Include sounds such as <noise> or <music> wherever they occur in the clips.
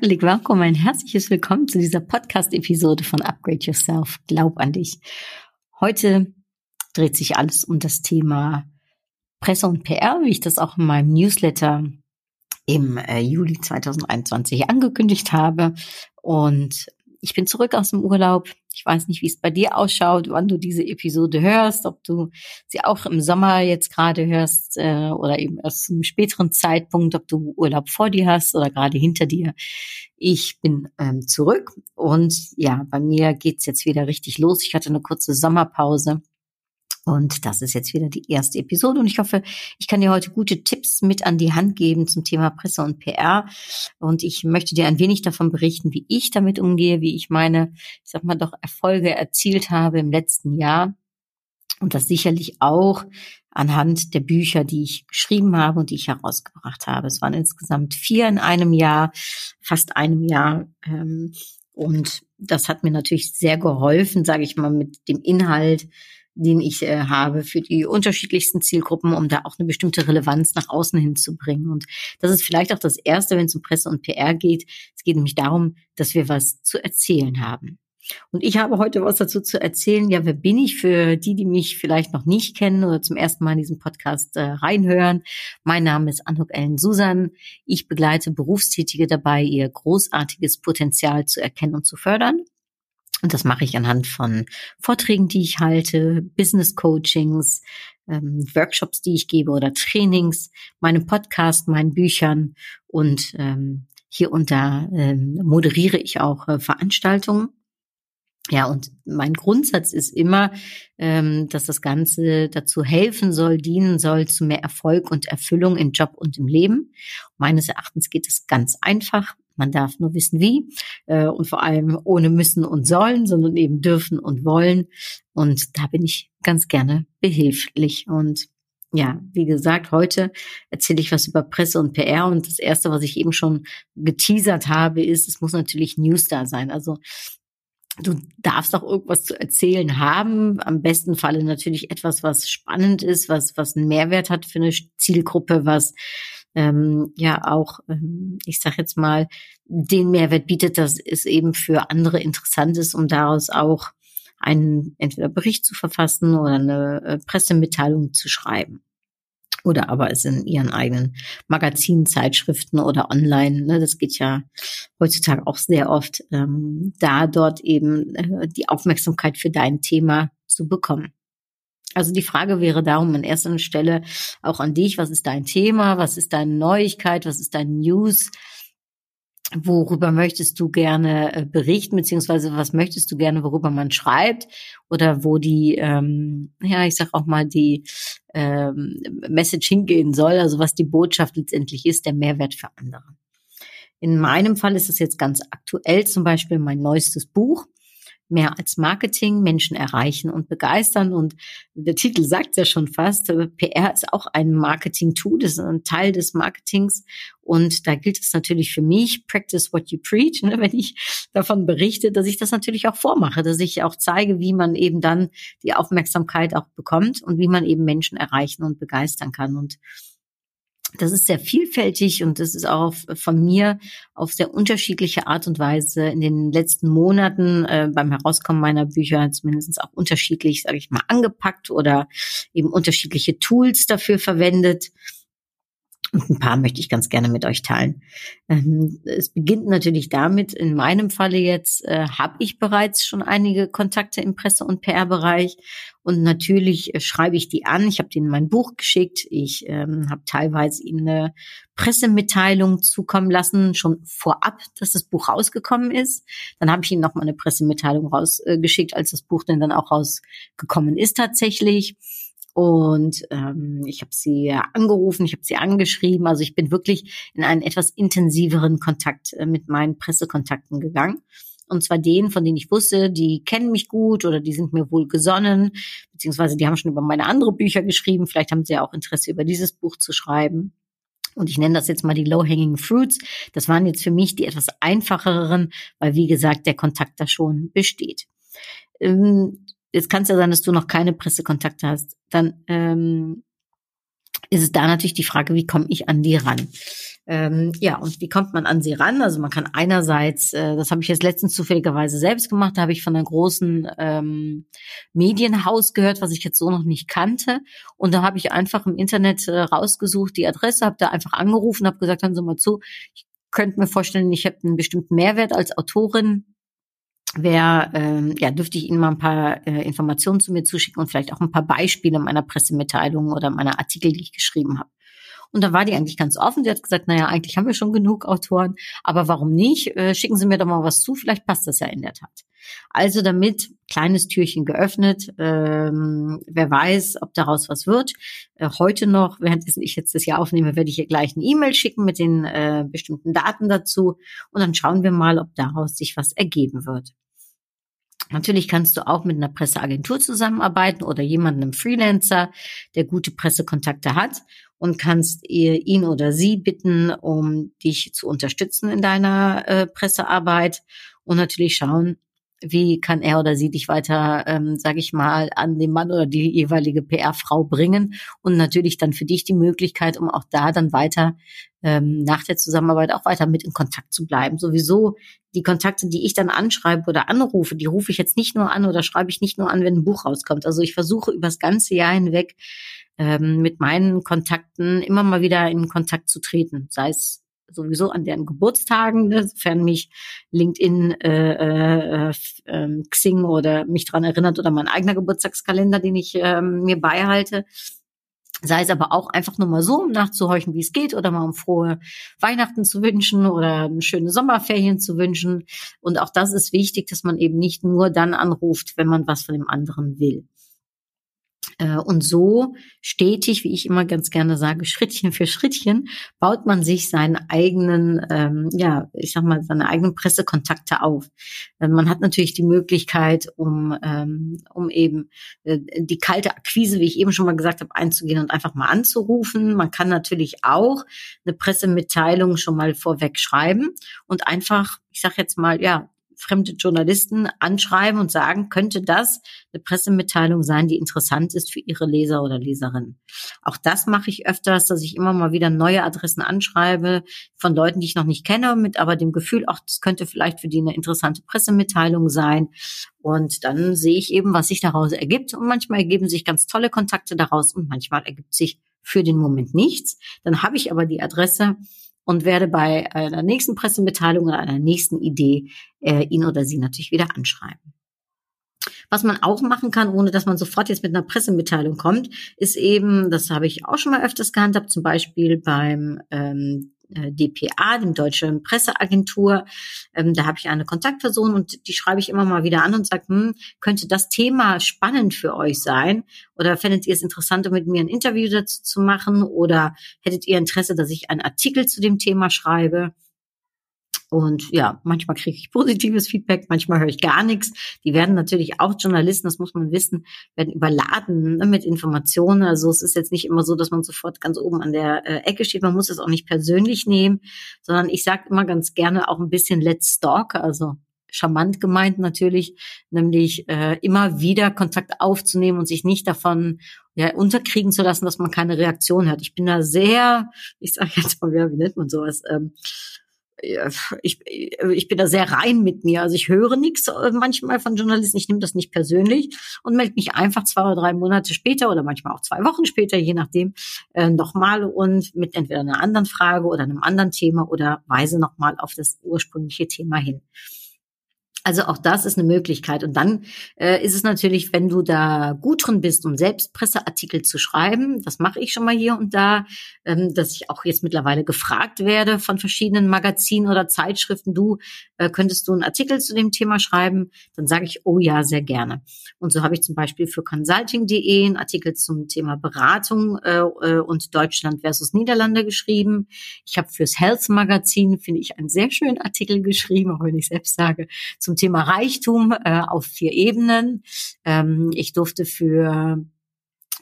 Herzlich willkommen, ein herzliches Willkommen zu dieser Podcast-Episode von Upgrade Yourself. Glaub an dich. Heute dreht sich alles um das Thema Presse und PR, wie ich das auch in meinem Newsletter im äh, Juli 2021 angekündigt habe. Und ich bin zurück aus dem Urlaub. Ich weiß nicht, wie es bei dir ausschaut, wann du diese Episode hörst, ob du sie auch im Sommer jetzt gerade hörst äh, oder eben erst zum späteren Zeitpunkt, ob du Urlaub vor dir hast oder gerade hinter dir. Ich bin ähm, zurück und ja, bei mir geht's jetzt wieder richtig los. Ich hatte eine kurze Sommerpause und das ist jetzt wieder die erste Episode und ich hoffe, ich kann dir heute gute Tipps mit an die Hand geben zum Thema Presse und PR. Und ich möchte dir ein wenig davon berichten, wie ich damit umgehe, wie ich meine, ich sag mal doch, Erfolge erzielt habe im letzten Jahr. Und das sicherlich auch anhand der Bücher, die ich geschrieben habe und die ich herausgebracht habe. Es waren insgesamt vier in einem Jahr, fast einem Jahr. Ähm, und das hat mir natürlich sehr geholfen, sage ich mal, mit dem Inhalt den ich äh, habe für die unterschiedlichsten Zielgruppen, um da auch eine bestimmte Relevanz nach außen hinzubringen. Und das ist vielleicht auch das Erste, wenn es um Presse und PR geht. Es geht nämlich darum, dass wir was zu erzählen haben. Und ich habe heute was dazu zu erzählen. Ja, wer bin ich für die, die mich vielleicht noch nicht kennen oder zum ersten Mal in diesen Podcast äh, reinhören? Mein Name ist Anuk Ellen Susan. Ich begleite Berufstätige dabei, ihr großartiges Potenzial zu erkennen und zu fördern. Und das mache ich anhand von Vorträgen, die ich halte, Business Coachings, ähm, Workshops, die ich gebe oder Trainings, meinem Podcast, meinen Büchern und ähm, hier da ähm, moderiere ich auch äh, Veranstaltungen. Ja, und mein Grundsatz ist immer, ähm, dass das Ganze dazu helfen soll, dienen soll zu mehr Erfolg und Erfüllung im Job und im Leben. Meines Erachtens geht es ganz einfach. Man darf nur wissen, wie äh, und vor allem ohne müssen und sollen, sondern eben dürfen und wollen. Und da bin ich ganz gerne behilflich. Und ja, wie gesagt, heute erzähle ich was über Presse und PR. Und das Erste, was ich eben schon geteasert habe, ist, es muss natürlich News da sein. Also Du darfst auch irgendwas zu erzählen haben. Am besten Falle natürlich etwas, was spannend ist, was, was einen Mehrwert hat für eine Zielgruppe, was ähm, ja auch, ähm, ich sag jetzt mal, den Mehrwert bietet, dass es eben für andere interessant ist, um daraus auch einen entweder Bericht zu verfassen oder eine äh, Pressemitteilung zu schreiben. Oder aber es in ihren eigenen Magazinen, Zeitschriften oder online. Ne, das geht ja heutzutage auch sehr oft, ähm, da dort eben äh, die Aufmerksamkeit für dein Thema zu bekommen. Also die Frage wäre darum an erster Stelle auch an dich, was ist dein Thema, was ist deine Neuigkeit, was ist dein News, worüber möchtest du gerne äh, berichten, beziehungsweise was möchtest du gerne, worüber man schreibt? Oder wo die, ähm, ja, ich sag auch mal, die ähm, Message hingehen soll, also was die Botschaft letztendlich ist, der Mehrwert für andere. In meinem Fall ist es jetzt ganz aktuell zum Beispiel mein neuestes Buch mehr als Marketing, Menschen erreichen und begeistern. Und der Titel sagt ja schon fast, äh, PR ist auch ein Marketing-Tool, das ist ein Teil des Marketings. Und da gilt es natürlich für mich, practice what you preach, ne, wenn ich davon berichte, dass ich das natürlich auch vormache, dass ich auch zeige, wie man eben dann die Aufmerksamkeit auch bekommt und wie man eben Menschen erreichen und begeistern kann. Und das ist sehr vielfältig und das ist auch von mir auf sehr unterschiedliche Art und Weise in den letzten Monaten äh, beim Herauskommen meiner Bücher zumindest auch unterschiedlich, sage ich mal, angepackt oder eben unterschiedliche Tools dafür verwendet. Und ein paar möchte ich ganz gerne mit euch teilen. Ähm, es beginnt natürlich damit, in meinem Falle jetzt äh, habe ich bereits schon einige Kontakte im Presse- und PR-Bereich und natürlich äh, schreibe ich die an. Ich habe denen mein Buch geschickt. Ich ähm, habe teilweise ihnen eine Pressemitteilung zukommen lassen, schon vorab, dass das Buch rausgekommen ist. Dann habe ich ihnen nochmal eine Pressemitteilung rausgeschickt, äh, als das Buch denn dann auch rausgekommen ist tatsächlich. Und ähm, ich habe sie angerufen, ich habe sie angeschrieben. Also ich bin wirklich in einen etwas intensiveren Kontakt äh, mit meinen Pressekontakten gegangen. Und zwar denen, von denen ich wusste, die kennen mich gut oder die sind mir wohl gesonnen, beziehungsweise die haben schon über meine andere Bücher geschrieben. Vielleicht haben sie ja auch Interesse, über dieses Buch zu schreiben. Und ich nenne das jetzt mal die Low-Hanging Fruits. Das waren jetzt für mich die etwas einfacheren, weil wie gesagt, der Kontakt da schon besteht. Ähm, jetzt kann es ja sein, dass du noch keine Pressekontakte hast. Dann ähm, ist es da natürlich die Frage, wie komme ich an die ran? Ähm, ja, und wie kommt man an sie ran? Also man kann einerseits, äh, das habe ich jetzt letztens zufälligerweise selbst gemacht, da habe ich von einem großen ähm, Medienhaus gehört, was ich jetzt so noch nicht kannte. Und da habe ich einfach im Internet äh, rausgesucht, die Adresse, habe da einfach angerufen, habe gesagt, hören Sie mal zu, ich könnte mir vorstellen, ich habe einen bestimmten Mehrwert als Autorin Wer, ähm, ja, dürfte ich Ihnen mal ein paar äh, Informationen zu mir zuschicken und vielleicht auch ein paar Beispiele meiner Pressemitteilungen oder meiner Artikel, die ich geschrieben habe. Und da war die eigentlich ganz offen. Sie hat gesagt, naja, eigentlich haben wir schon genug Autoren, aber warum nicht? Äh, schicken Sie mir doch mal was zu, vielleicht passt das ja in der Tat. Also damit kleines Türchen geöffnet. Ähm, wer weiß, ob daraus was wird. Äh, heute noch, während ich jetzt das Jahr aufnehme, werde ich ihr gleich eine E-Mail schicken mit den äh, bestimmten Daten dazu. Und dann schauen wir mal, ob daraus sich was ergeben wird. Natürlich kannst du auch mit einer Presseagentur zusammenarbeiten oder jemandem Freelancer, der gute Pressekontakte hat und kannst ihr, ihn oder sie bitten, um dich zu unterstützen in deiner äh, Pressearbeit und natürlich schauen, wie kann er oder sie dich weiter, ähm, sage ich mal, an den Mann oder die jeweilige PR-Frau bringen und natürlich dann für dich die Möglichkeit, um auch da dann weiter ähm, nach der Zusammenarbeit auch weiter mit in Kontakt zu bleiben. Sowieso die Kontakte, die ich dann anschreibe oder anrufe, die rufe ich jetzt nicht nur an oder schreibe ich nicht nur an, wenn ein Buch rauskommt. Also ich versuche über das ganze Jahr hinweg ähm, mit meinen Kontakten immer mal wieder in Kontakt zu treten, sei es sowieso an deren Geburtstagen, ne, sofern mich LinkedIn, äh, äh, äh, Xing oder mich dran erinnert oder mein eigener Geburtstagskalender, den ich äh, mir beihalte. Sei es aber auch einfach nur mal so, um nachzuhorchen, wie es geht, oder mal um frohe Weihnachten zu wünschen oder schöne Sommerferien zu wünschen. Und auch das ist wichtig, dass man eben nicht nur dann anruft, wenn man was von dem anderen will. Äh, und so stetig, wie ich immer ganz gerne sage, Schrittchen für Schrittchen, baut man sich seinen eigenen, ähm, ja, ich sag mal, seine eigenen Pressekontakte auf. Man hat natürlich die Möglichkeit, um, ähm, um eben äh, die kalte Akquise, wie ich eben schon mal gesagt habe, einzugehen und einfach mal anzurufen. Man kann natürlich auch eine Pressemitteilung schon mal vorweg schreiben und einfach, ich sag jetzt mal, ja, fremde Journalisten anschreiben und sagen, könnte das eine Pressemitteilung sein, die interessant ist für ihre Leser oder Leserinnen. Auch das mache ich öfters, dass ich immer mal wieder neue Adressen anschreibe von Leuten, die ich noch nicht kenne, mit aber dem Gefühl, auch das könnte vielleicht für die eine interessante Pressemitteilung sein. Und dann sehe ich eben, was sich daraus ergibt. Und manchmal ergeben sich ganz tolle Kontakte daraus und manchmal ergibt sich für den Moment nichts. Dann habe ich aber die Adresse und werde bei einer nächsten Pressemitteilung oder einer nächsten Idee äh, ihn oder sie natürlich wieder anschreiben. Was man auch machen kann, ohne dass man sofort jetzt mit einer Pressemitteilung kommt, ist eben, das habe ich auch schon mal öfters gehandhabt, zum Beispiel beim ähm, äh, DPA, dem Deutschen Presseagentur. Ähm, da habe ich eine Kontaktperson und die schreibe ich immer mal wieder an und sage, hm, könnte das Thema spannend für euch sein? Oder fändet ihr es interessant, mit mir ein Interview dazu zu machen? Oder hättet ihr Interesse, dass ich einen Artikel zu dem Thema schreibe? Und ja, manchmal kriege ich positives Feedback, manchmal höre ich gar nichts. Die werden natürlich auch Journalisten, das muss man wissen, werden überladen ne, mit Informationen. Also es ist jetzt nicht immer so, dass man sofort ganz oben an der äh, Ecke steht. Man muss es auch nicht persönlich nehmen, sondern ich sage immer ganz gerne auch ein bisschen Let's Stalk, also charmant gemeint natürlich, nämlich äh, immer wieder Kontakt aufzunehmen und sich nicht davon ja, unterkriegen zu lassen, dass man keine Reaktion hat. Ich bin da sehr, ich sage jetzt mal, wie nennt man sowas, ähm, ich, ich bin da sehr rein mit mir. Also ich höre nichts äh, manchmal von Journalisten, ich nehme das nicht persönlich und melde mich einfach zwei oder drei Monate später oder manchmal auch zwei Wochen später, je nachdem, äh, nochmal und mit entweder einer anderen Frage oder einem anderen Thema oder weise nochmal auf das ursprüngliche Thema hin. Also auch das ist eine Möglichkeit. Und dann äh, ist es natürlich, wenn du da gut drin bist, um selbst Presseartikel zu schreiben, das mache ich schon mal hier und da, ähm, dass ich auch jetzt mittlerweile gefragt werde von verschiedenen Magazinen oder Zeitschriften, du äh, könntest du einen Artikel zu dem Thema schreiben, dann sage ich, oh ja, sehr gerne. Und so habe ich zum Beispiel für consulting.de einen Artikel zum Thema Beratung äh, äh, und Deutschland versus Niederlande geschrieben. Ich habe fürs Health Magazin, finde ich, einen sehr schönen Artikel geschrieben, auch wenn ich selbst sage, zum Thema Reichtum äh, auf vier Ebenen. Ähm, ich durfte für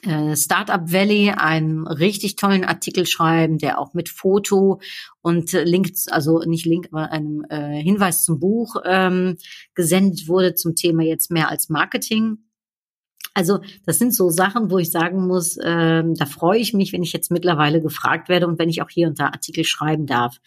äh, Startup Valley einen richtig tollen Artikel schreiben, der auch mit Foto und Link, also nicht Link, aber einem äh, Hinweis zum Buch ähm, gesendet wurde zum Thema jetzt mehr als Marketing. Also das sind so Sachen, wo ich sagen muss, ähm, da freue ich mich, wenn ich jetzt mittlerweile gefragt werde und wenn ich auch hier und da Artikel schreiben darf.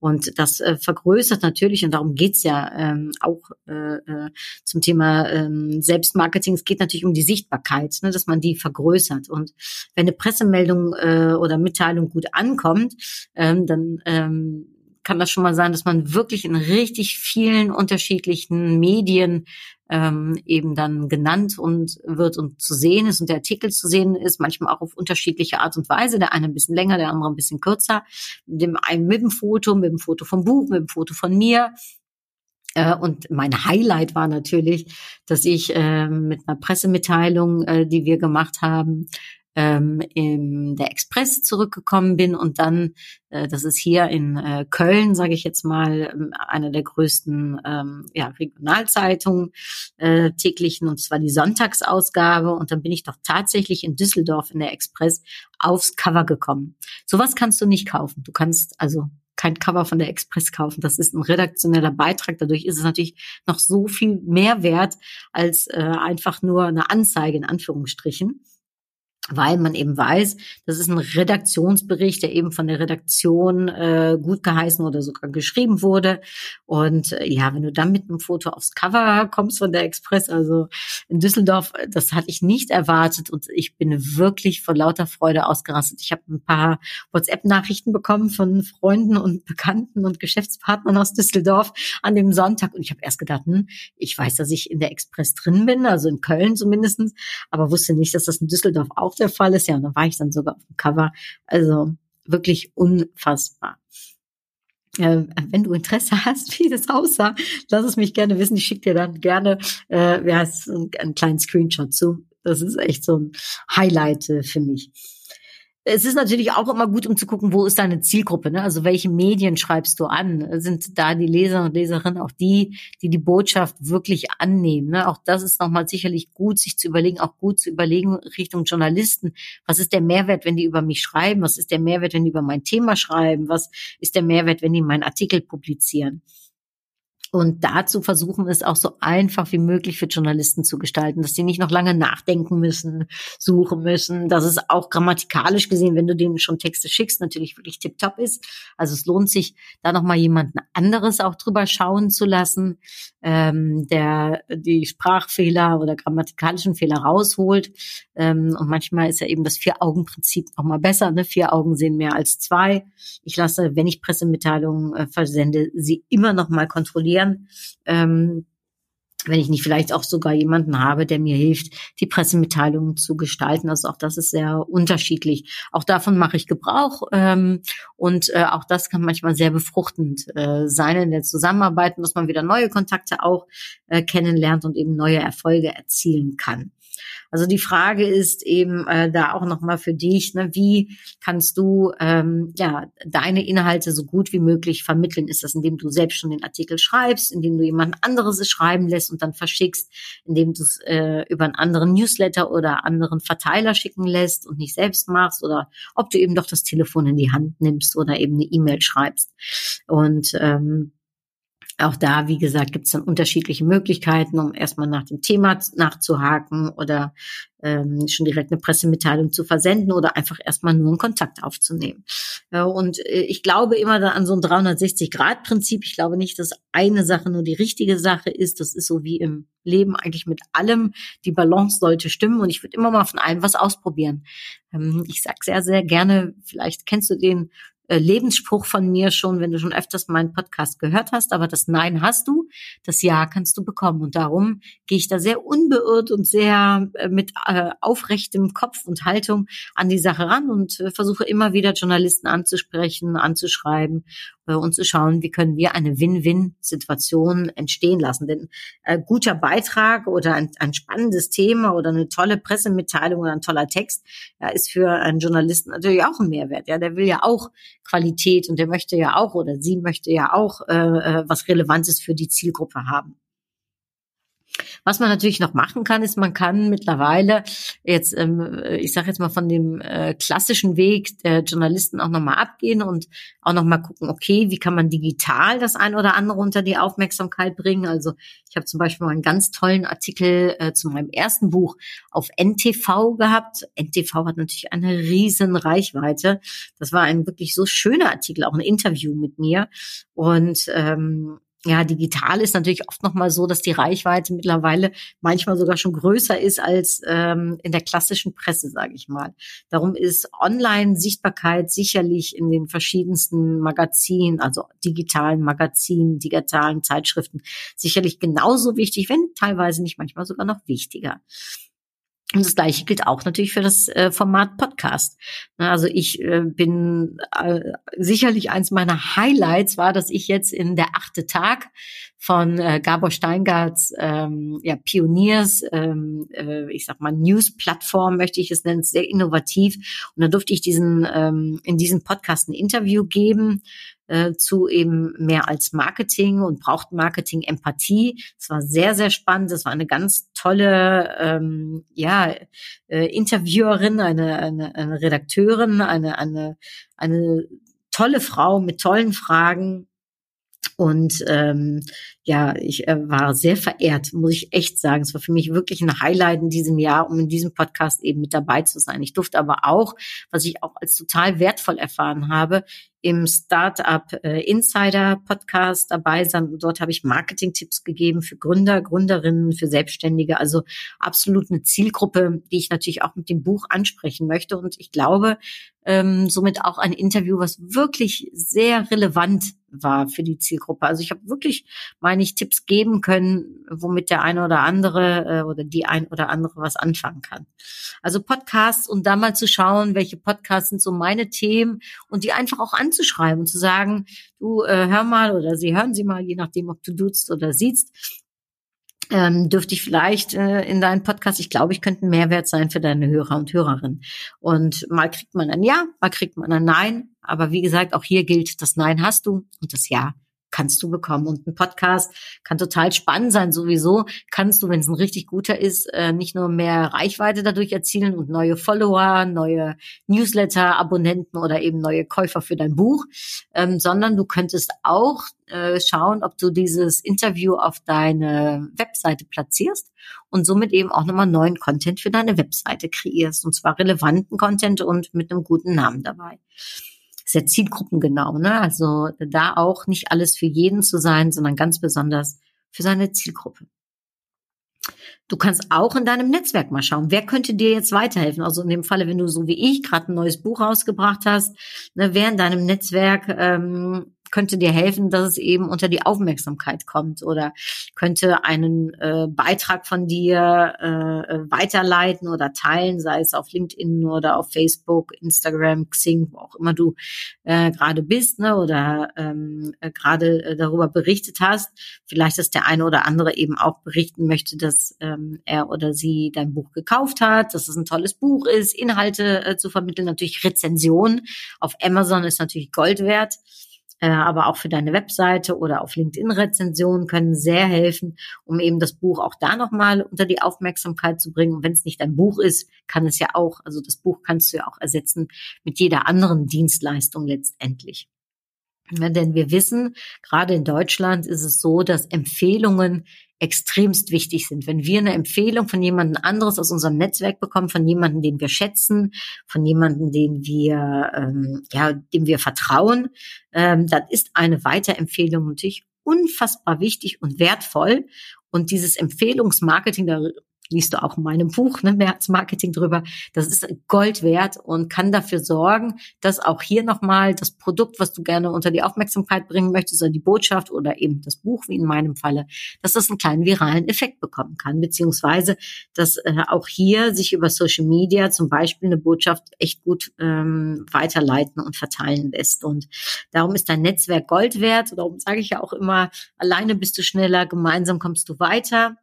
Und das äh, vergrößert natürlich, und darum geht's ja ähm, auch äh, äh, zum Thema ähm, Selbstmarketing, es geht natürlich um die Sichtbarkeit, ne, dass man die vergrößert. Und wenn eine Pressemeldung äh, oder Mitteilung gut ankommt, ähm, dann ähm, kann das schon mal sein, dass man wirklich in richtig vielen unterschiedlichen Medien ähm, eben dann genannt und wird und zu sehen ist und der Artikel zu sehen ist, manchmal auch auf unterschiedliche Art und Weise. Der eine ein bisschen länger, der andere ein bisschen kürzer. Dem einen mit dem Foto, mit dem Foto vom Buch, mit dem Foto von mir. Äh, und mein Highlight war natürlich, dass ich äh, mit einer Pressemitteilung, äh, die wir gemacht haben, ähm, in der Express zurückgekommen bin und dann, äh, das ist hier in äh, Köln, sage ich jetzt mal, ähm, eine der größten ähm, ja, Regionalzeitungen äh, täglichen, und zwar die Sonntagsausgabe. Und dann bin ich doch tatsächlich in Düsseldorf in der Express aufs Cover gekommen. Sowas kannst du nicht kaufen. Du kannst also kein Cover von der Express kaufen. Das ist ein redaktioneller Beitrag. Dadurch ist es natürlich noch so viel mehr wert als äh, einfach nur eine Anzeige in Anführungsstrichen weil man eben weiß, das ist ein Redaktionsbericht, der eben von der Redaktion äh, gut geheißen oder sogar geschrieben wurde. Und äh, ja, wenn du dann mit einem Foto aufs Cover kommst von der Express, also in Düsseldorf, das hatte ich nicht erwartet und ich bin wirklich vor lauter Freude ausgerastet. Ich habe ein paar WhatsApp-Nachrichten bekommen von Freunden und Bekannten und Geschäftspartnern aus Düsseldorf an dem Sonntag und ich habe erst gedacht, hm, ich weiß, dass ich in der Express drin bin, also in Köln zumindestens, aber wusste nicht, dass das in Düsseldorf auch auch der Fall ist. Ja, und da war ich dann sogar auf dem Cover. Also wirklich unfassbar. Äh, wenn du Interesse hast, <laughs> wie das aussah, lass es mich gerne wissen. Ich schicke dir dann gerne äh, ja, einen kleinen Screenshot zu. Das ist echt so ein Highlight äh, für mich es ist natürlich auch immer gut, um zu gucken, wo ist deine Zielgruppe, ne? Also welche Medien schreibst du an? Sind da die Leser und Leserinnen auch die, die die Botschaft wirklich annehmen? Ne? Auch das ist nochmal sicherlich gut, sich zu überlegen, auch gut zu überlegen Richtung Journalisten. Was ist der Mehrwert, wenn die über mich schreiben? Was ist der Mehrwert, wenn die über mein Thema schreiben? Was ist der Mehrwert, wenn die meinen Artikel publizieren? Und dazu versuchen es auch so einfach wie möglich für Journalisten zu gestalten, dass sie nicht noch lange nachdenken müssen, suchen müssen, dass es auch grammatikalisch gesehen, wenn du denen schon Texte schickst, natürlich wirklich tipptopp ist. Also es lohnt sich, da nochmal jemanden anderes auch drüber schauen zu lassen, ähm, der die Sprachfehler oder grammatikalischen Fehler rausholt. Ähm, und manchmal ist ja eben das Vier-Augen-Prinzip nochmal besser. Ne? Vier Augen sehen mehr als zwei. Ich lasse, wenn ich Pressemitteilungen äh, versende, sie immer nochmal kontrollieren erklären. Ähm, wenn ich nicht vielleicht auch sogar jemanden habe, der mir hilft, die Pressemitteilungen zu gestalten. Also auch das ist sehr unterschiedlich. Auch davon mache ich Gebrauch ähm, und äh, auch das kann manchmal sehr befruchtend äh, sein in der Zusammenarbeit, dass man wieder neue Kontakte auch äh, kennenlernt und eben neue Erfolge erzielen kann. Also die Frage ist eben äh, da auch nochmal für dich, ne, wie kannst du ähm, ja deine Inhalte so gut wie möglich vermitteln? Ist das, indem du selbst schon den Artikel schreibst, indem du jemand anderes es schreiben lässt und dann verschickst, indem du es äh, über einen anderen Newsletter oder anderen Verteiler schicken lässt und nicht selbst machst oder ob du eben doch das Telefon in die Hand nimmst oder eben eine E-Mail schreibst. Und ähm, auch da, wie gesagt, gibt es dann unterschiedliche Möglichkeiten, um erstmal nach dem Thema nachzuhaken oder ähm, schon direkt eine Pressemitteilung zu versenden oder einfach erstmal nur einen Kontakt aufzunehmen. Ja, und äh, ich glaube immer da an so ein 360-Grad-Prinzip. Ich glaube nicht, dass eine Sache nur die richtige Sache ist. Das ist so wie im Leben eigentlich mit allem. Die Balance sollte stimmen und ich würde immer mal von allem was ausprobieren. Ähm, ich sage sehr, sehr gerne, vielleicht kennst du den äh, Lebensspruch von mir schon, wenn du schon öfters meinen Podcast gehört hast, aber das Nein hast du, das Ja kannst du bekommen. Und darum gehe ich da sehr unbeirrt und sehr äh, mit äh, aufrechtem Kopf und Haltung an die Sache ran und äh, versuche immer wieder Journalisten anzusprechen, anzuschreiben äh, und zu schauen, wie können wir eine Win-Win-Situation entstehen lassen. Denn äh, guter Beitrag oder ein, ein spannendes Thema oder eine tolle Pressemitteilung oder ein toller Text ja, ist für einen Journalisten natürlich auch ein Mehrwert. Ja, der will ja auch Qualität und der möchte ja auch oder sie möchte ja auch äh, äh was Relevantes für die Zielgruppe haben. Was man natürlich noch machen kann, ist, man kann mittlerweile jetzt, ähm, ich sage jetzt mal von dem äh, klassischen Weg der Journalisten auch nochmal abgehen und auch nochmal gucken, okay, wie kann man digital das ein oder andere unter die Aufmerksamkeit bringen? Also ich habe zum Beispiel mal einen ganz tollen Artikel äh, zu meinem ersten Buch auf NTV gehabt. NTV hat natürlich eine riesen Reichweite. Das war ein wirklich so schöner Artikel, auch ein Interview mit mir. Und ähm, ja, digital ist natürlich oft noch mal so, dass die Reichweite mittlerweile manchmal sogar schon größer ist als ähm, in der klassischen Presse, sage ich mal. Darum ist Online-Sichtbarkeit sicherlich in den verschiedensten Magazinen, also digitalen Magazinen, digitalen Zeitschriften, sicherlich genauso wichtig, wenn teilweise nicht manchmal sogar noch wichtiger. Und das Gleiche gilt auch natürlich für das äh, Format Podcast. Also ich äh, bin äh, sicherlich eins meiner Highlights war, dass ich jetzt in der achte Tag von Gabor Steingarts ähm, ja, Pioniers, ähm, äh, ich sag mal News-Plattform möchte ich es nennen, sehr innovativ. Und da durfte ich diesen ähm, in diesem Podcast ein Interview geben äh, zu eben mehr als Marketing und braucht Marketing Empathie. Es war sehr, sehr spannend. Es war eine ganz tolle ähm, ja, äh, Interviewerin, eine, eine, eine Redakteurin, eine, eine, eine tolle Frau mit tollen Fragen. Und ähm, ja, ich äh, war sehr verehrt, muss ich echt sagen. Es war für mich wirklich ein Highlight in diesem Jahr, um in diesem Podcast eben mit dabei zu sein. Ich durfte aber auch, was ich auch als total wertvoll erfahren habe, im Startup äh, Insider Podcast dabei sein. Und dort habe ich Marketing-Tipps gegeben für Gründer, Gründerinnen, für Selbstständige. Also absolut eine Zielgruppe, die ich natürlich auch mit dem Buch ansprechen möchte. Und ich glaube, ähm, somit auch ein Interview, was wirklich sehr relevant war für die Zielgruppe. Also ich habe wirklich meine ich, Tipps geben können, womit der eine oder andere äh, oder die ein oder andere was anfangen kann. Also Podcasts und da mal zu schauen, welche Podcasts sind so meine Themen und die einfach auch anzuschreiben und zu sagen, du äh, hör mal oder sie hören sie mal, je nachdem, ob du duzt oder siehst ähm, dürfte ich vielleicht äh, in deinen Podcast, ich glaube, ich könnte ein Mehrwert sein für deine Hörer und Hörerinnen. Und mal kriegt man ein Ja, mal kriegt man ein Nein. Aber wie gesagt, auch hier gilt, das Nein hast du und das Ja kannst du bekommen. Und ein Podcast kann total spannend sein. Sowieso kannst du, wenn es ein richtig guter ist, äh, nicht nur mehr Reichweite dadurch erzielen und neue Follower, neue Newsletter-Abonnenten oder eben neue Käufer für dein Buch, ähm, sondern du könntest auch äh, schauen, ob du dieses Interview auf deine Webseite platzierst und somit eben auch nochmal neuen Content für deine Webseite kreierst. Und zwar relevanten Content und mit einem guten Namen dabei sehr zielgruppengenau. Ne? Also da auch nicht alles für jeden zu sein, sondern ganz besonders für seine Zielgruppe. Du kannst auch in deinem Netzwerk mal schauen, wer könnte dir jetzt weiterhelfen. Also in dem Falle, wenn du so wie ich gerade ein neues Buch rausgebracht hast, ne, wer in deinem Netzwerk ähm, könnte dir helfen, dass es eben unter die Aufmerksamkeit kommt oder könnte einen äh, Beitrag von dir äh, weiterleiten oder teilen, sei es auf LinkedIn oder auf Facebook, Instagram, Xing, wo auch immer du äh, gerade bist ne, oder ähm, äh, gerade äh, darüber berichtet hast. Vielleicht, dass der eine oder andere eben auch berichten möchte, dass ähm, er oder sie dein Buch gekauft hat, dass es ein tolles Buch ist, Inhalte äh, zu vermitteln, natürlich Rezensionen. Auf Amazon ist natürlich Gold wert. Äh, aber auch für deine Webseite oder auf LinkedIn-Rezensionen können sehr helfen, um eben das Buch auch da nochmal unter die Aufmerksamkeit zu bringen. Und wenn es nicht ein Buch ist, kann es ja auch, also das Buch kannst du ja auch ersetzen mit jeder anderen Dienstleistung letztendlich. Ja, denn wir wissen, gerade in Deutschland ist es so, dass Empfehlungen extremst wichtig sind. Wenn wir eine Empfehlung von jemandem anderes aus unserem Netzwerk bekommen, von jemandem, den wir schätzen, von jemandem, den wir, ähm, ja, dem wir vertrauen, ähm, dann ist eine Weiterempfehlung natürlich unfassbar wichtig und wertvoll. Und dieses Empfehlungsmarketing, liest du auch in meinem Buch, ne, mehr als Marketing drüber. Das ist Gold wert und kann dafür sorgen, dass auch hier nochmal das Produkt, was du gerne unter die Aufmerksamkeit bringen möchtest, oder die Botschaft oder eben das Buch, wie in meinem Falle, dass das einen kleinen viralen Effekt bekommen kann, beziehungsweise, dass äh, auch hier sich über Social Media zum Beispiel eine Botschaft echt gut ähm, weiterleiten und verteilen lässt. Und darum ist dein Netzwerk Gold wert. Darum sage ich ja auch immer, alleine bist du schneller, gemeinsam kommst du weiter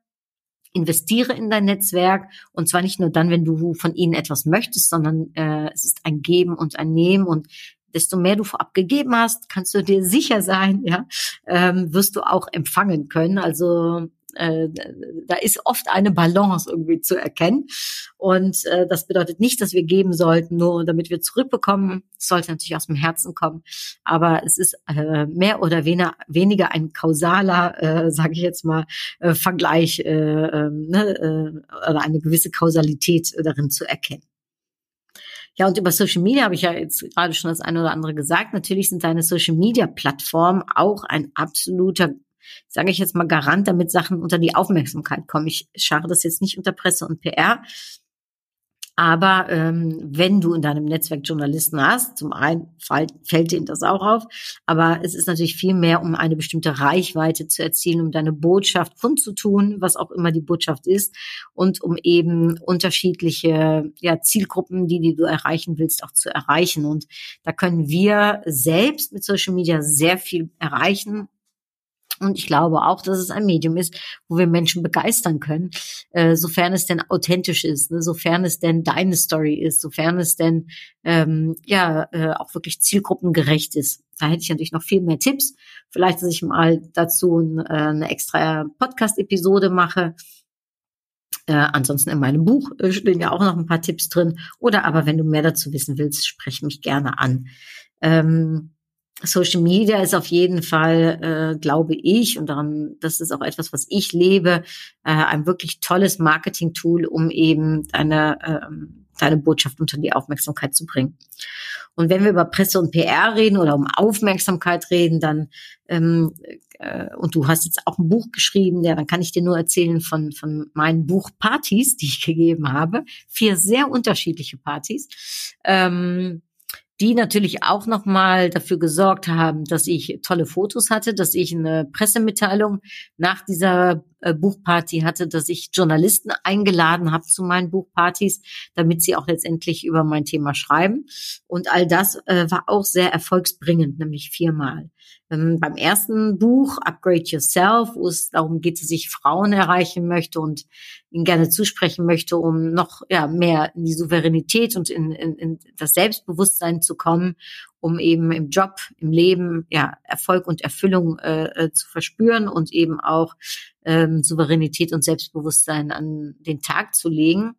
investiere in dein Netzwerk und zwar nicht nur dann, wenn du von ihnen etwas möchtest, sondern äh, es ist ein Geben und ein Nehmen und desto mehr du vorab gegeben hast, kannst du dir sicher sein, ja, ähm, wirst du auch empfangen können. Also äh, da ist oft eine Balance irgendwie zu erkennen. Und äh, das bedeutet nicht, dass wir geben sollten, nur damit wir zurückbekommen. Es sollte natürlich aus dem Herzen kommen. Aber es ist äh, mehr oder weniger, weniger ein kausaler, äh, sage ich jetzt mal, äh, Vergleich äh, äh, ne, äh, oder eine gewisse Kausalität darin zu erkennen. Ja, und über Social Media habe ich ja jetzt gerade schon das eine oder andere gesagt. Natürlich sind deine Social Media Plattformen auch ein absoluter sage ich jetzt mal, Garant, damit Sachen unter die Aufmerksamkeit kommen. Ich schare das jetzt nicht unter Presse und PR. Aber ähm, wenn du in deinem Netzwerk Journalisten hast, zum einen fällt, dir das auch auf, aber es ist natürlich viel mehr, um eine bestimmte Reichweite zu erzielen, um deine Botschaft kundzutun, was auch immer die Botschaft ist, und um eben unterschiedliche ja, Zielgruppen, die, die du erreichen willst, auch zu erreichen. Und da können wir selbst mit Social Media sehr viel erreichen, und ich glaube auch, dass es ein Medium ist, wo wir Menschen begeistern können, äh, sofern es denn authentisch ist, ne? sofern es denn deine Story ist, sofern es denn ähm, ja äh, auch wirklich zielgruppengerecht ist. Da hätte ich natürlich noch viel mehr Tipps. Vielleicht, dass ich mal dazu ein, äh, eine extra Podcast-Episode mache. Äh, ansonsten in meinem Buch äh, stehen ja auch noch ein paar Tipps drin. Oder aber wenn du mehr dazu wissen willst, sprech mich gerne an. Ähm, Social Media ist auf jeden Fall, äh, glaube ich, und daran, das ist auch etwas, was ich lebe, äh, ein wirklich tolles Marketing-Tool, um eben deine, äh, deine Botschaft unter die Aufmerksamkeit zu bringen. Und wenn wir über Presse und PR reden oder um Aufmerksamkeit reden, dann ähm, äh, und du hast jetzt auch ein Buch geschrieben, ja, dann kann ich dir nur erzählen von von meinen Buchpartys, die ich <laughs> gegeben habe, vier sehr unterschiedliche Partys. Ähm, die natürlich auch nochmal dafür gesorgt haben, dass ich tolle Fotos hatte, dass ich eine Pressemitteilung nach dieser äh, Buchparty hatte, dass ich Journalisten eingeladen habe zu meinen Buchpartys, damit sie auch letztendlich über mein Thema schreiben. Und all das äh, war auch sehr erfolgsbringend, nämlich viermal. Ähm, beim ersten Buch, Upgrade Yourself, wo es darum geht, dass ich Frauen erreichen möchte und ihnen gerne zusprechen möchte, um noch ja, mehr in die Souveränität und in, in, in das Selbstbewusstsein zu kommen, um eben im Job, im Leben ja Erfolg und Erfüllung äh, äh, zu verspüren und eben auch ähm, Souveränität und Selbstbewusstsein an den Tag zu legen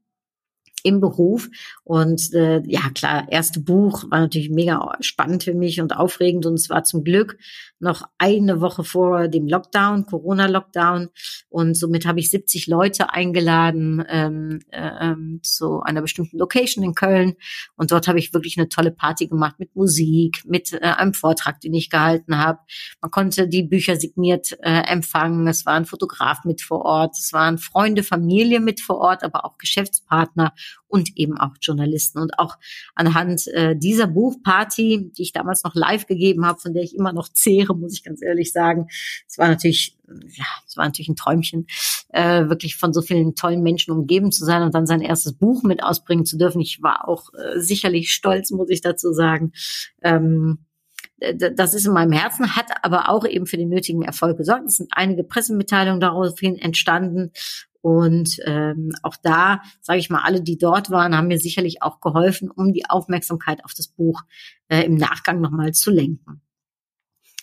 im Beruf. Und äh, ja, klar, erste Buch war natürlich mega spannend für mich und aufregend. Und es war zum Glück noch eine Woche vor dem Lockdown, Corona-Lockdown. Und somit habe ich 70 Leute eingeladen ähm, äh, zu einer bestimmten Location in Köln. Und dort habe ich wirklich eine tolle Party gemacht mit Musik, mit äh, einem Vortrag, den ich gehalten habe. Man konnte die Bücher signiert äh, empfangen. Es war ein Fotograf mit vor Ort. Es waren Freunde, Familie mit vor Ort, aber auch Geschäftspartner und eben auch Journalisten. Und auch anhand äh, dieser Buchparty, die ich damals noch live gegeben habe, von der ich immer noch zehre, muss ich ganz ehrlich sagen, es war natürlich ja, es war natürlich ein Träumchen, äh, wirklich von so vielen tollen Menschen umgeben zu sein und dann sein erstes Buch mit ausbringen zu dürfen. Ich war auch äh, sicherlich stolz, muss ich dazu sagen. Ähm, das ist in meinem Herzen, hat aber auch eben für den nötigen Erfolg gesorgt. Es sind einige Pressemitteilungen daraufhin entstanden und ähm, auch da, sage ich mal, alle, die dort waren, haben mir sicherlich auch geholfen, um die Aufmerksamkeit auf das Buch äh, im Nachgang nochmal zu lenken.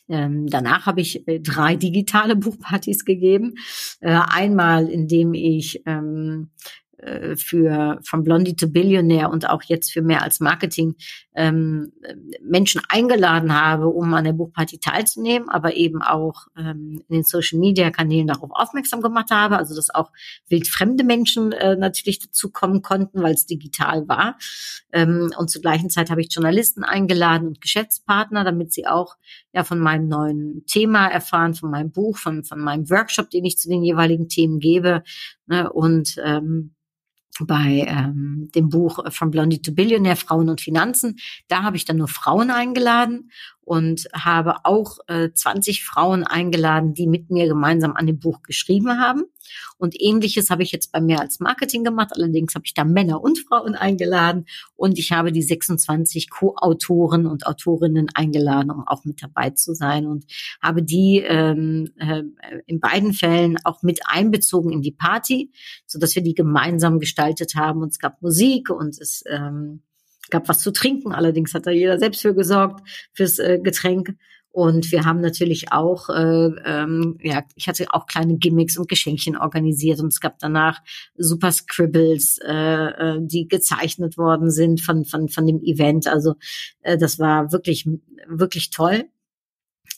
Ähm, danach habe ich äh, drei digitale <laughs> Buchpartys gegeben. Äh, einmal, indem ich ähm, äh, für von Blondie to Billionaire und auch jetzt für mehr als Marketing ähm, Menschen eingeladen habe, um an der Buchparty teilzunehmen, aber eben auch ähm, in den Social Media Kanälen darauf aufmerksam gemacht habe, also dass auch wildfremde Menschen äh, natürlich dazu konnten, weil es digital war. Ähm, und zur gleichen Zeit habe ich Journalisten eingeladen und Geschäftspartner, damit sie auch ja von meinem neuen Thema erfahren, von meinem Buch, von, von meinem Workshop, den ich zu den jeweiligen Themen gebe. Ne? Und ähm, bei ähm, dem Buch From Blondie to Billionaire, Frauen und Finanzen. Da habe ich dann nur Frauen eingeladen und habe auch äh, 20 Frauen eingeladen, die mit mir gemeinsam an dem Buch geschrieben haben. Und ähnliches habe ich jetzt bei mir als Marketing gemacht. Allerdings habe ich da Männer und Frauen eingeladen und ich habe die 26 Co-Autoren und Autorinnen eingeladen, um auch mit dabei zu sein und habe die ähm, äh, in beiden Fällen auch mit einbezogen in die Party, so dass wir die gemeinsam gestaltet haben. Und es gab Musik und es ähm, gab was zu trinken. Allerdings hat da jeder selbst für gesorgt, fürs äh, Getränk. Und wir haben natürlich auch, äh, ähm, ja, ich hatte auch kleine Gimmicks und Geschenkchen organisiert und es gab danach super Scribbles, äh, äh, die gezeichnet worden sind von von von dem Event. Also äh, das war wirklich wirklich toll.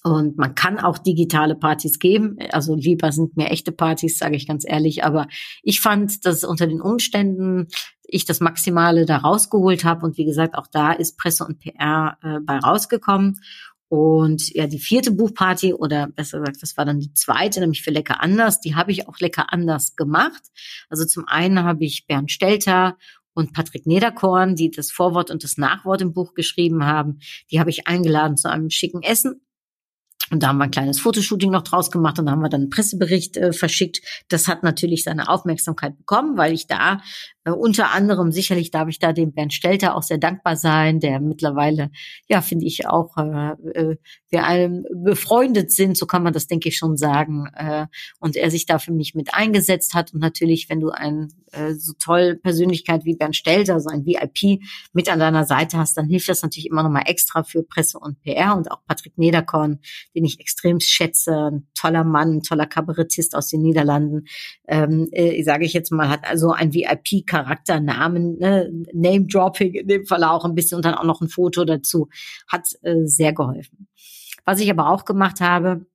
Und man kann auch digitale Partys geben. Also lieber sind mir echte Partys, sage ich ganz ehrlich. Aber ich fand, dass unter den Umständen ich das Maximale da rausgeholt habe. Und wie gesagt, auch da ist Presse und PR äh, bei rausgekommen. Und ja, die vierte Buchparty oder besser gesagt, das war dann die zweite, nämlich für Lecker anders. Die habe ich auch lecker anders gemacht. Also zum einen habe ich Bernd Stelter und Patrick Nederkorn, die das Vorwort und das Nachwort im Buch geschrieben haben. Die habe ich eingeladen zu einem schicken Essen und da haben wir ein kleines Fotoshooting noch draus gemacht und da haben wir dann einen Pressebericht äh, verschickt. Das hat natürlich seine Aufmerksamkeit bekommen, weil ich da äh, unter anderem, sicherlich darf ich da dem Bernd Stelter auch sehr dankbar sein, der mittlerweile, ja, finde ich auch, äh, äh, wir allem befreundet sind, so kann man das, denke ich, schon sagen. Äh, und er sich da für mich mit eingesetzt hat. Und natürlich, wenn du ein äh, so toll Persönlichkeit wie Bernd Stelter, so ein VIP mit an deiner Seite hast, dann hilft das natürlich immer nochmal extra für Presse und PR und auch Patrick Nederkorn, den ich extrem schätze, ein toller Mann, ein toller Kabarettist aus den Niederlanden, ähm, äh, sage ich jetzt mal, hat also ein VIP Charakternamen, ne, Name-Dropping in dem Fall auch ein bisschen und dann auch noch ein Foto dazu, hat äh, sehr geholfen. Was ich aber auch gemacht habe,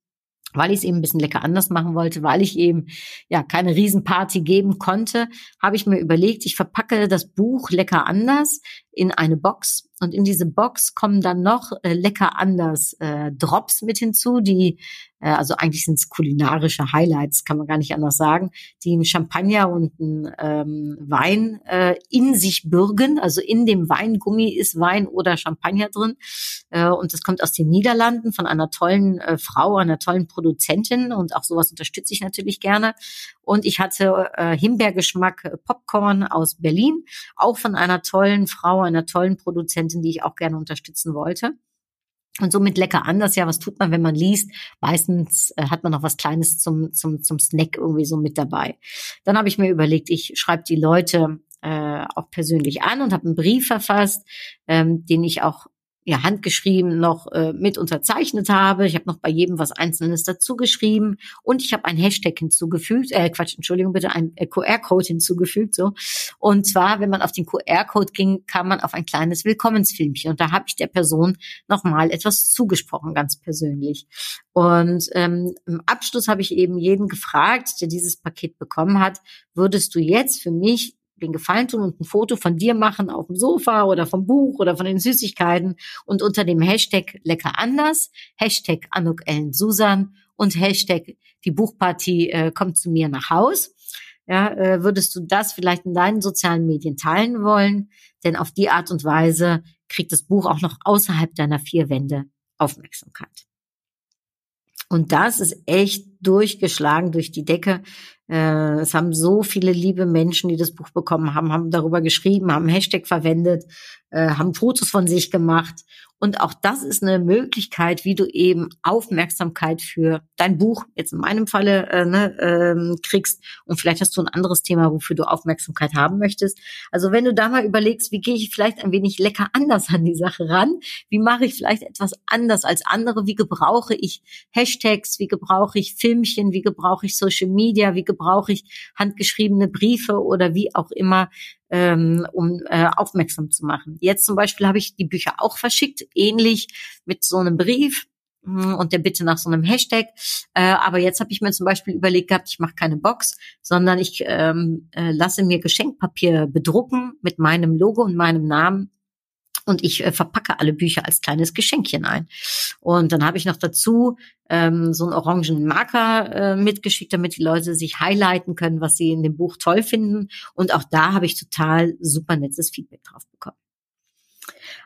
weil ich es eben ein bisschen lecker anders machen wollte, weil ich eben ja keine Riesenparty geben konnte, habe ich mir überlegt, ich verpacke das Buch lecker anders in eine Box und in diese Box kommen dann noch äh, lecker anders äh, Drops mit hinzu, die also eigentlich sind es kulinarische Highlights, kann man gar nicht anders sagen, die einen Champagner und einen ähm, Wein äh, in sich bürgen. Also in dem Weingummi ist Wein oder Champagner drin äh, und das kommt aus den Niederlanden von einer tollen äh, Frau, einer tollen Produzentin und auch sowas unterstütze ich natürlich gerne. Und ich hatte äh, Himbeergeschmack äh, Popcorn aus Berlin, auch von einer tollen Frau, einer tollen Produzentin, die ich auch gerne unterstützen wollte. Und somit lecker anders. Ja, was tut man, wenn man liest? Meistens äh, hat man noch was Kleines zum, zum, zum Snack irgendwie so mit dabei. Dann habe ich mir überlegt, ich schreibe die Leute äh, auch persönlich an und habe einen Brief verfasst, ähm, den ich auch ja, handgeschrieben noch äh, mit unterzeichnet habe. Ich habe noch bei jedem was Einzelnes dazu geschrieben und ich habe ein Hashtag hinzugefügt, äh, Quatsch, Entschuldigung bitte, ein äh, QR-Code hinzugefügt. so. Und zwar, wenn man auf den QR-Code ging, kam man auf ein kleines Willkommensfilmchen und da habe ich der Person nochmal etwas zugesprochen, ganz persönlich. Und ähm, im Abschluss habe ich eben jeden gefragt, der dieses Paket bekommen hat, würdest du jetzt für mich den Gefallen tun und ein Foto von dir machen auf dem Sofa oder vom Buch oder von den Süßigkeiten und unter dem Hashtag lecker anders, Hashtag Anuk Ellen Susan und Hashtag die Buchparty äh, kommt zu mir nach Haus. Ja, äh, würdest du das vielleicht in deinen sozialen Medien teilen wollen? Denn auf die Art und Weise kriegt das Buch auch noch außerhalb deiner vier Wände Aufmerksamkeit. Und das ist echt durchgeschlagen durch die Decke. Äh, es haben so viele liebe Menschen, die das Buch bekommen haben, haben darüber geschrieben, haben Hashtag verwendet, äh, haben Fotos von sich gemacht. Und auch das ist eine Möglichkeit, wie du eben Aufmerksamkeit für dein Buch, jetzt in meinem Falle, äh, ne, ähm, kriegst. Und vielleicht hast du ein anderes Thema, wofür du Aufmerksamkeit haben möchtest. Also wenn du da mal überlegst, wie gehe ich vielleicht ein wenig lecker anders an die Sache ran? Wie mache ich vielleicht etwas anders als andere? Wie gebrauche ich Hashtags? Wie gebrauche ich Filmchen? Wie gebrauche ich Social Media? Wie gebrauche ich handgeschriebene Briefe oder wie auch immer, ähm, um äh, aufmerksam zu machen. Jetzt zum Beispiel habe ich die Bücher auch verschickt, ähnlich mit so einem Brief hm, und der Bitte nach so einem Hashtag. Äh, aber jetzt habe ich mir zum Beispiel überlegt gehabt, ich mache keine Box, sondern ich ähm, äh, lasse mir Geschenkpapier bedrucken mit meinem Logo und meinem Namen Und ich äh, verpacke alle Bücher als kleines Geschenkchen ein. Und dann habe ich noch dazu ähm, so einen orangen Marker äh, mitgeschickt, damit die Leute sich highlighten können, was sie in dem Buch toll finden. Und auch da habe ich total super nettes Feedback drauf bekommen.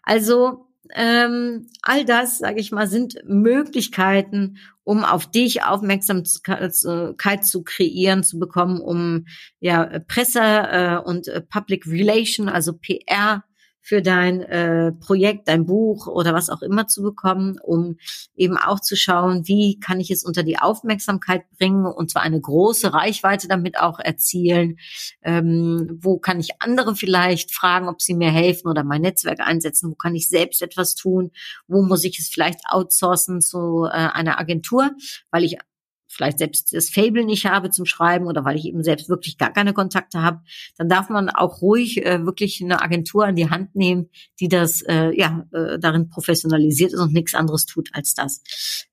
Also ähm, all das, sage ich mal, sind Möglichkeiten, um auf dich Aufmerksamkeit zu kreieren, zu bekommen, um ja Presse äh, und äh, Public Relation, also PR für dein äh, Projekt, dein Buch oder was auch immer zu bekommen, um eben auch zu schauen, wie kann ich es unter die Aufmerksamkeit bringen und zwar eine große Reichweite damit auch erzielen. Ähm, wo kann ich andere vielleicht fragen, ob sie mir helfen oder mein Netzwerk einsetzen? Wo kann ich selbst etwas tun? Wo muss ich es vielleicht outsourcen zu äh, einer Agentur, weil ich vielleicht selbst das Fable nicht habe zum Schreiben oder weil ich eben selbst wirklich gar keine Kontakte habe, dann darf man auch ruhig äh, wirklich eine Agentur an die Hand nehmen, die das äh, ja äh, darin professionalisiert ist und nichts anderes tut als das.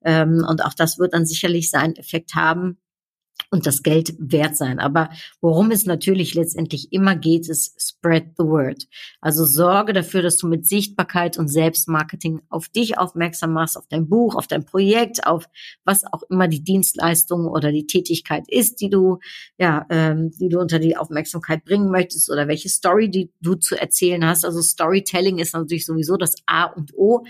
Ähm, und auch das wird dann sicherlich seinen Effekt haben, und das Geld wert sein. Aber worum es natürlich letztendlich immer geht, ist spread the word. Also sorge dafür, dass du mit Sichtbarkeit und Selbstmarketing auf dich aufmerksam machst, auf dein Buch, auf dein Projekt, auf was auch immer die Dienstleistung oder die Tätigkeit ist, die du ja, ähm, die du unter die Aufmerksamkeit bringen möchtest oder welche Story, die du zu erzählen hast. Also Storytelling ist natürlich sowieso das A und O.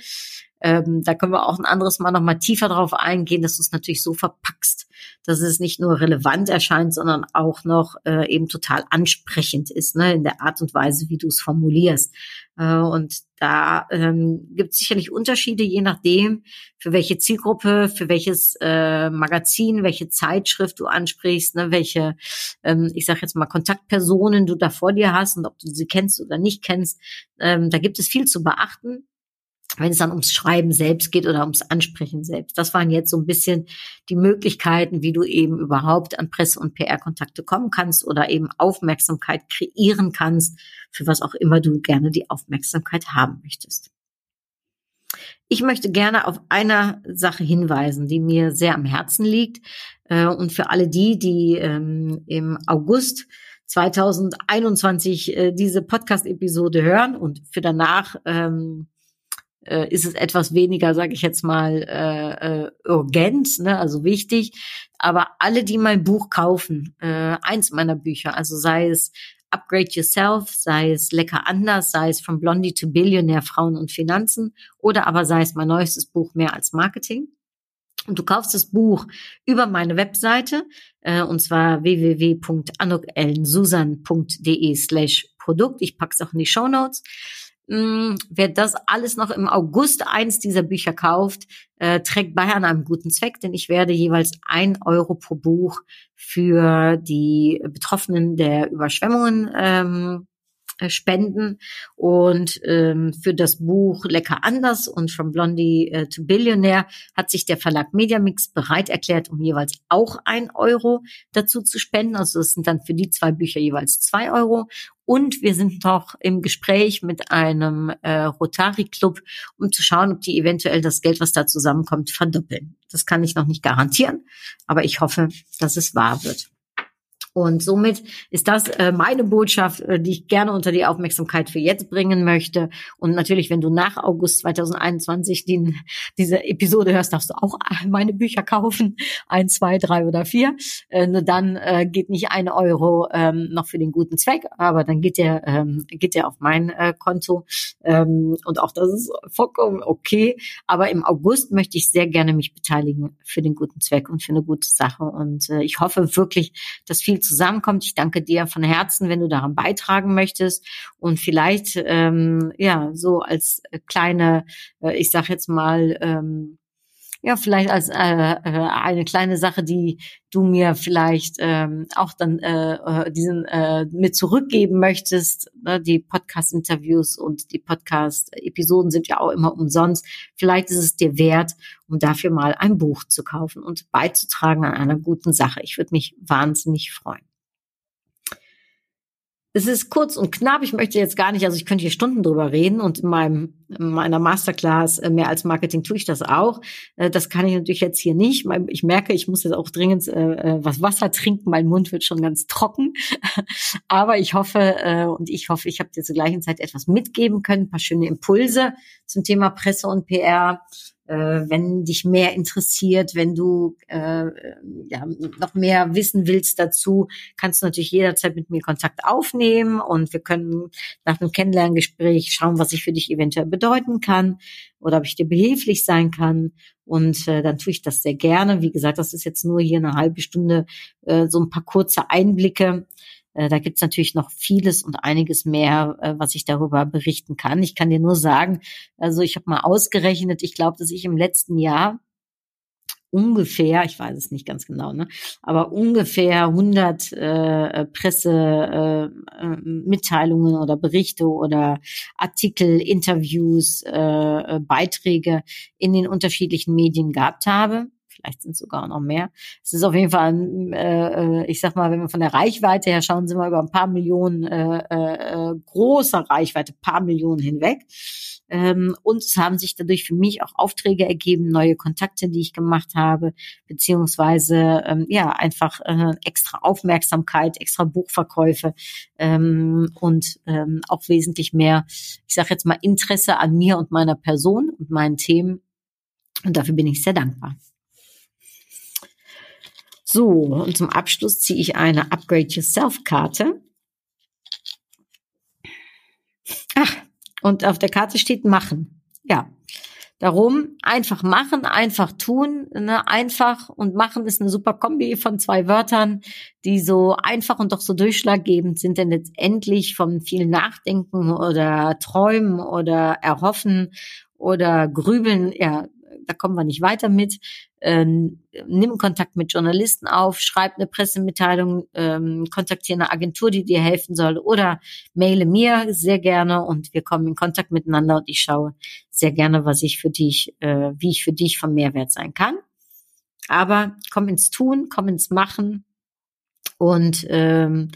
Ähm, da können wir auch ein anderes Mal nochmal tiefer drauf eingehen, dass du es natürlich so verpackst, dass es nicht nur relevant erscheint, sondern auch noch äh, eben total ansprechend ist, ne, in der Art und Weise, wie du es formulierst. Äh, und da ähm, gibt es sicherlich Unterschiede, je nachdem, für welche Zielgruppe, für welches äh, Magazin, welche Zeitschrift du ansprichst, ne, welche, ähm, ich sage jetzt mal, Kontaktpersonen du da vor dir hast und ob du sie kennst oder nicht kennst. Ähm, da gibt es viel zu beachten wenn es dann ums Schreiben selbst geht oder ums Ansprechen selbst. Das waren jetzt so ein bisschen die Möglichkeiten, wie du eben überhaupt an Presse- und PR-Kontakte kommen kannst oder eben Aufmerksamkeit kreieren kannst, für was auch immer du gerne die Aufmerksamkeit haben möchtest. Ich möchte gerne auf eine Sache hinweisen, die mir sehr am Herzen liegt. Äh, und für alle die, die ähm, im August 2021 äh, diese Podcast-Episode hören und für danach ähm, äh, ist es etwas weniger, sage ich jetzt mal, äh, äh, urgent, ne, also wichtig. Aber alle, die mein Buch kaufen, äh, eins meiner Bücher, also sei es Upgrade Yourself, sei es Lecker anders, sei es From Blondie to Billionaire Frauen und Finanzen oder aber sei es mein neuestes Buch Mehr als Marketing. Und du kaufst das Buch über meine Webseite, äh, und zwar www.anukellensusan.de slash Produkt. Ich pack's auch in die Show Notes. Mh, wer das alles noch im August eins dieser Bücher kauft, äh, trägt bei an einem guten Zweck, denn ich werde jeweils ein Euro pro Buch für die Betroffenen der Überschwemmungen ähm, äh, spenden. Und ähm, für das Buch Lecker anders und From Blondie äh, to Billionaire hat sich der Verlag Mediamix bereit erklärt, um jeweils auch ein Euro dazu zu spenden. Also es sind dann für die zwei Bücher jeweils zwei Euro. Und wir sind noch im Gespräch mit einem äh, Rotary Club, um zu schauen, ob die eventuell das Geld, was da zusammenkommt, verdoppeln. Das kann ich noch nicht garantieren, aber ich hoffe, dass es wahr wird. Und somit ist das äh, meine Botschaft, äh, die ich gerne unter die Aufmerksamkeit für jetzt bringen möchte. Und natürlich, wenn du nach August 2021 den, diese Episode hörst, darfst du auch <laughs> meine Bücher kaufen. Eins, zwei, drei oder vier. Äh, nur dann äh, geht nicht ein Euro ähm, noch für den guten Zweck, aber dann geht der, ähm, geht der auf mein äh, Konto. Ähm, und auch das ist vollkommen okay. Aber im August möchte ich sehr gerne mich beteiligen für den guten Zweck und für eine gute Sache. Und äh, ich hoffe wirklich, dass viel zusammenkommt. Ich danke dir von Herzen, wenn du daran beitragen möchtest und vielleicht ähm, ja so als kleine, äh, ich sag jetzt mal ähm, ja, vielleicht als äh, äh, eine kleine Sache, die du mir vielleicht ähm, auch dann äh, äh, diesen äh, mit zurückgeben möchtest. Ne? Die Podcast-Interviews und die Podcast-Episoden sind ja auch immer umsonst. Vielleicht ist es dir wert, um dafür mal ein Buch zu kaufen und beizutragen an einer guten Sache. Ich würde mich wahnsinnig freuen. Es ist kurz und knapp. Ich möchte jetzt gar nicht, also ich könnte hier Stunden drüber reden und in meinem in meiner Masterclass äh, mehr als Marketing tue ich das auch. Äh, das kann ich natürlich jetzt hier nicht. Ich merke, ich muss jetzt auch dringend äh, was Wasser trinken. Mein Mund wird schon ganz trocken. <laughs> Aber ich hoffe und ich hoffe, ich habe dir zur gleichen Zeit etwas mitgeben können, ein paar schöne Impulse zum Thema Presse und PR wenn dich mehr interessiert, wenn du äh, ja, noch mehr wissen willst dazu, kannst du natürlich jederzeit mit mir Kontakt aufnehmen und wir können nach dem Kennenlerngespräch schauen, was ich für dich eventuell bedeuten kann oder ob ich dir behilflich sein kann. Und äh, dann tue ich das sehr gerne. Wie gesagt, das ist jetzt nur hier eine halbe Stunde äh, so ein paar kurze Einblicke äh, da gibt's natürlich noch vieles und einiges mehr, äh, was ich darüber berichten kann. Ich kann dir nur sagen, also ich habe mal ausgerechnet, ich glaube, dass ich im letzten Jahr ungefähr, ich weiß es nicht ganz genau, ne, aber ungefähr 100 äh, Pressemitteilungen äh, äh oder Berichte oder Artikel, Interviews, äh, äh, Beiträge in den unterschiedlichen Medien gehabt habe vielleicht sind es sogar noch mehr. Es ist auf jeden Fall, äh, äh, ich sag mal, wenn wir von der Reichweite her schauen, sind wir über ein paar Millionen äh, äh, großer Reichweite, paar Millionen hinweg. Ähm, und es haben sich dadurch für mich auch Aufträge ergeben, neue Kontakte, die ich gemacht habe, beziehungsweise ähm, ja einfach äh, extra Aufmerksamkeit, extra Buchverkäufe ähm, und ähm, auch wesentlich mehr, ich sage jetzt mal Interesse an mir und meiner Person und meinen Themen. Und dafür bin ich sehr dankbar. So, und zum Abschluss ziehe ich eine Upgrade Yourself Karte. Ach, und auf der Karte steht machen. Ja. Darum einfach machen, einfach tun, ne? einfach und machen ist eine super Kombi von zwei Wörtern, die so einfach und doch so durchschlaggebend sind, denn letztendlich vom vielen Nachdenken oder Träumen oder Erhoffen oder Grübeln, ja, da kommen wir nicht weiter mit. Ähm, nimm Kontakt mit Journalisten auf, schreib eine Pressemitteilung, ähm, kontaktiere eine Agentur, die dir helfen soll oder maile mir sehr gerne und wir kommen in Kontakt miteinander und ich schaue sehr gerne, was ich für dich, äh, wie ich für dich von Mehrwert sein kann. Aber komm ins Tun, komm ins Machen und ähm,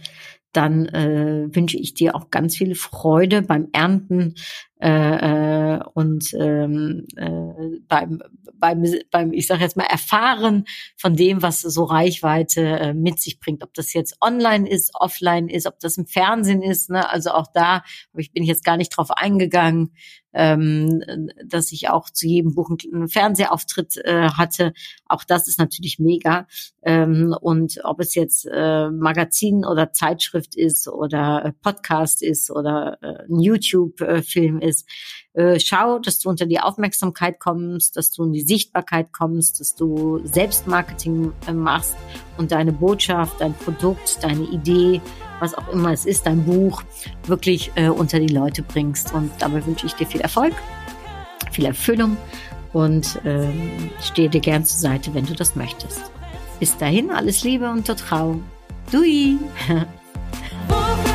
dann äh, wünsche ich dir auch ganz viel Freude beim Ernten äh, äh, und ähm, äh, beim, beim, beim, ich sage jetzt mal, Erfahren von dem, was so Reichweite äh, mit sich bringt. Ob das jetzt online ist, offline ist, ob das im Fernsehen ist. Ne? Also auch da ich bin jetzt gar nicht drauf eingegangen ähm, dass ich auch zu jedem Buch einen Fernsehauftritt äh, hatte. Auch das ist natürlich mega. Ähm, und ob es jetzt äh, Magazin oder Zeitschrift ist oder äh, Podcast ist oder äh, ein YouTube-Film ist, äh, schau, dass du unter die Aufmerksamkeit kommst, dass du in die Sichtbarkeit kommst, dass du Selbstmarketing äh, machst und deine Botschaft, dein Produkt, deine Idee was auch immer es ist, dein Buch wirklich äh, unter die Leute bringst. Und dabei wünsche ich dir viel Erfolg, viel Erfüllung und ähm, stehe dir gern zur Seite, wenn du das möchtest. Bis dahin, alles Liebe und Vertrauen. Dui! <laughs>